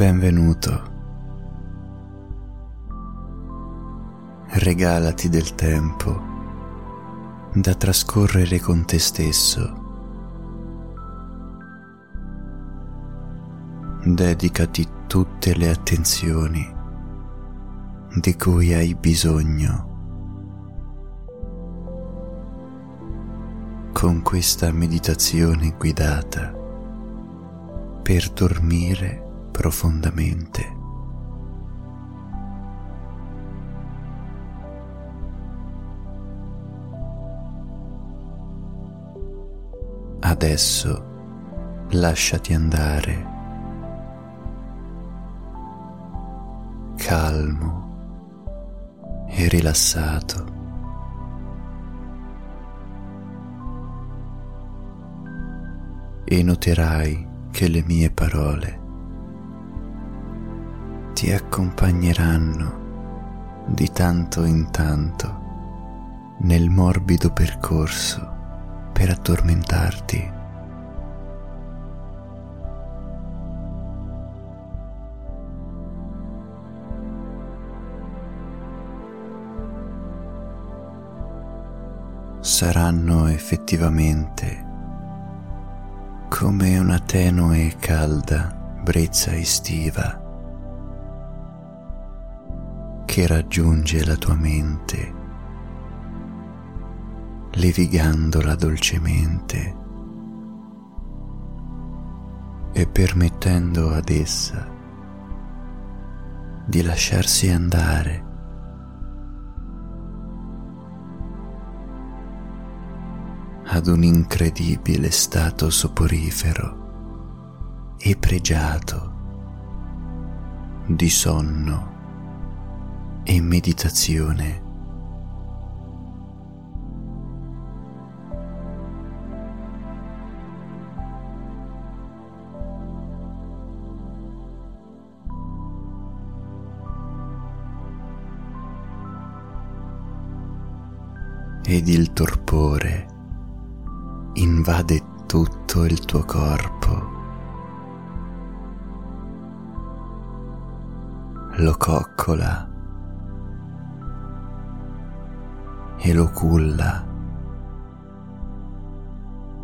Benvenuto. Regalati del tempo da trascorrere con te stesso. Dedicati tutte le attenzioni di cui hai bisogno. Con questa meditazione guidata per dormire profondamente. Adesso lasciati andare, calmo e rilassato. E noterai che le mie parole ti accompagneranno di tanto in tanto nel morbido percorso per addormentarti. Saranno effettivamente come una tenue e calda brezza estiva che raggiunge la tua mente, levigandola dolcemente e permettendo ad essa di lasciarsi andare. ad un incredibile stato soporifero e pregiato di sonno e meditazione. Ed il torpore invade tutto il tuo corpo. Lo coccola e lo culla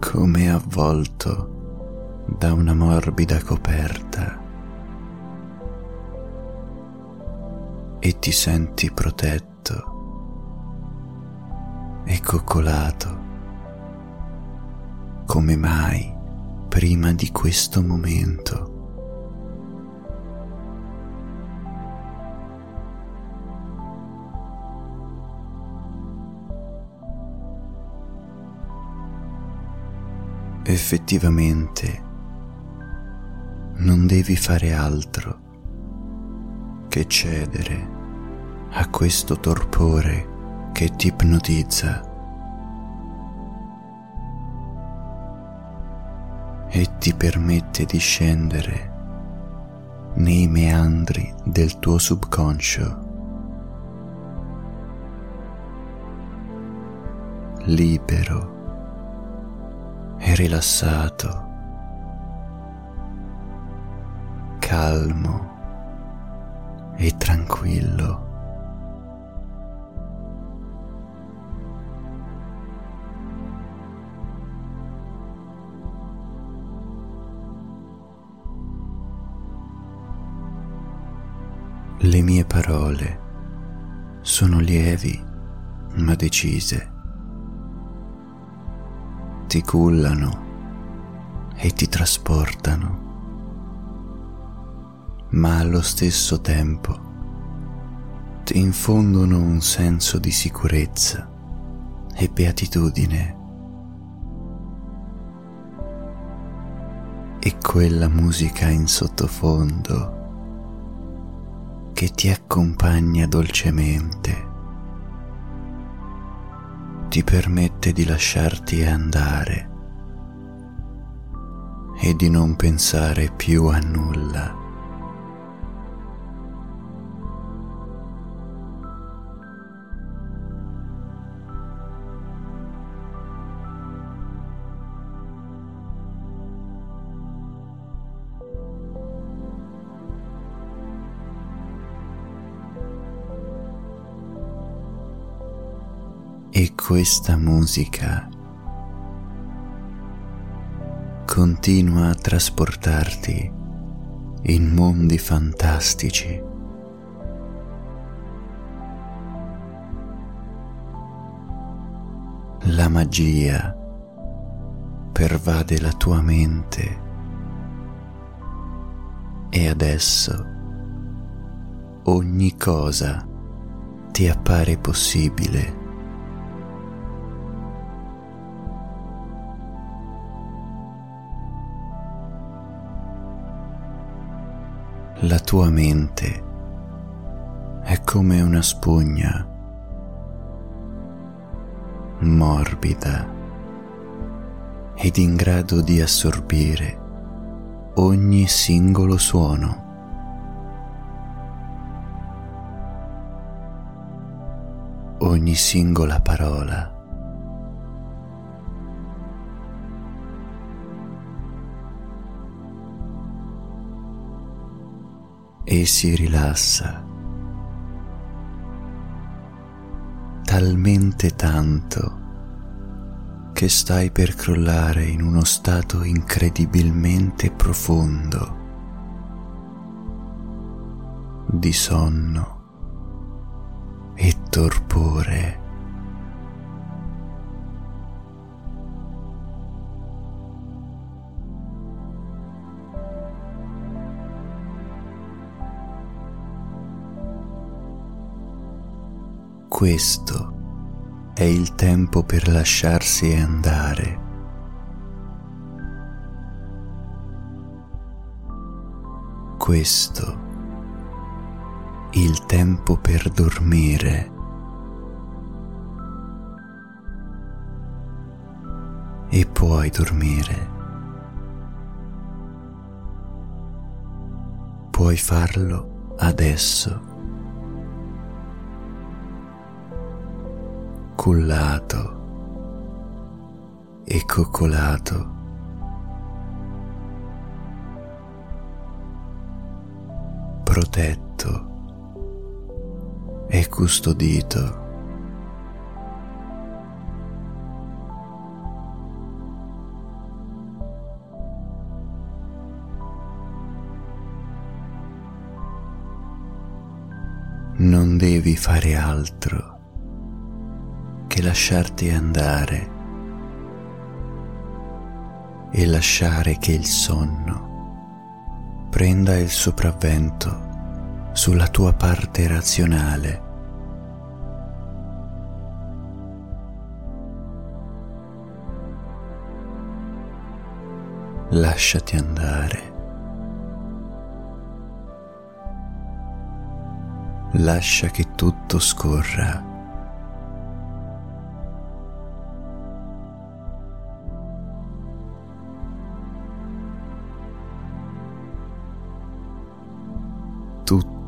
come avvolto da una morbida coperta e ti senti protetto e coccolato come mai prima di questo momento. Effettivamente non devi fare altro che cedere a questo torpore che ti ipnotizza e ti permette di scendere nei meandri del tuo subconscio. Libero e rilassato, calmo e tranquillo. Le mie parole sono lievi ma decise cullano e ti trasportano ma allo stesso tempo ti infondono un senso di sicurezza e beatitudine. E quella musica in sottofondo che ti accompagna dolcemente ti permette di lasciarti andare e di non pensare più a nulla. Questa musica continua a trasportarti in mondi fantastici. La magia pervade la tua mente e adesso ogni cosa ti appare possibile. La tua mente è come una spugna morbida ed in grado di assorbire ogni singolo suono. ogni singola parola e si rilassa talmente tanto che stai per crollare in uno stato incredibilmente profondo di sonno e torpore. Questo è il tempo per lasciarsi andare. Questo il tempo per dormire. E puoi dormire. Puoi farlo adesso. Cullato e coccolato. protetto e custodito. Non devi fare altro lasciarti andare e lasciare che il sonno prenda il sopravvento sulla tua parte razionale. Lasciati andare. Lascia che tutto scorra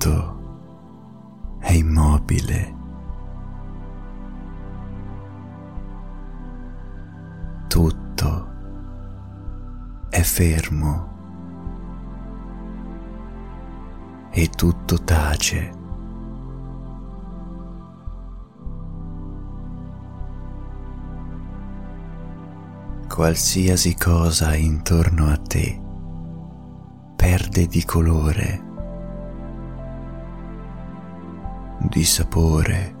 tutto è immobile. Tutto è fermo e tutto tace. Qualsiasi cosa intorno a te perde di colore di sapore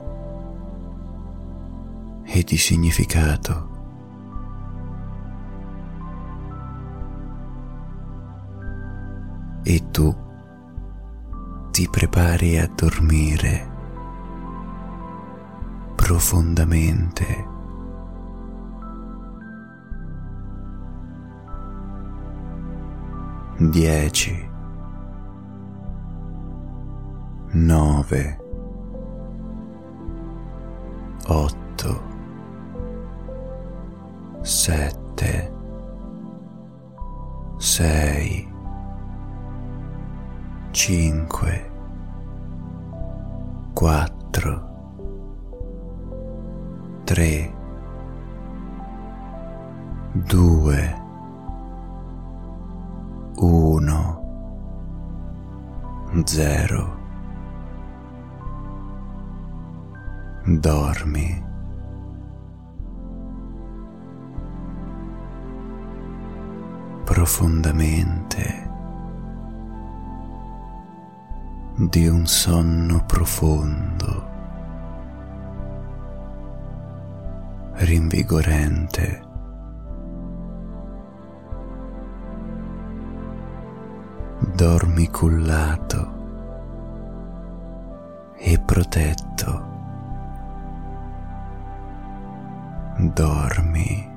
e di significato. E tu ti prepari a dormire profondamente. Dieci, nove, otto, sette, sei, cinque, quattro, tre, due, uno, zero. Dormi. profondamente di un sonno profondo, rinvigorente. Dormi cullato e protetto. Dormi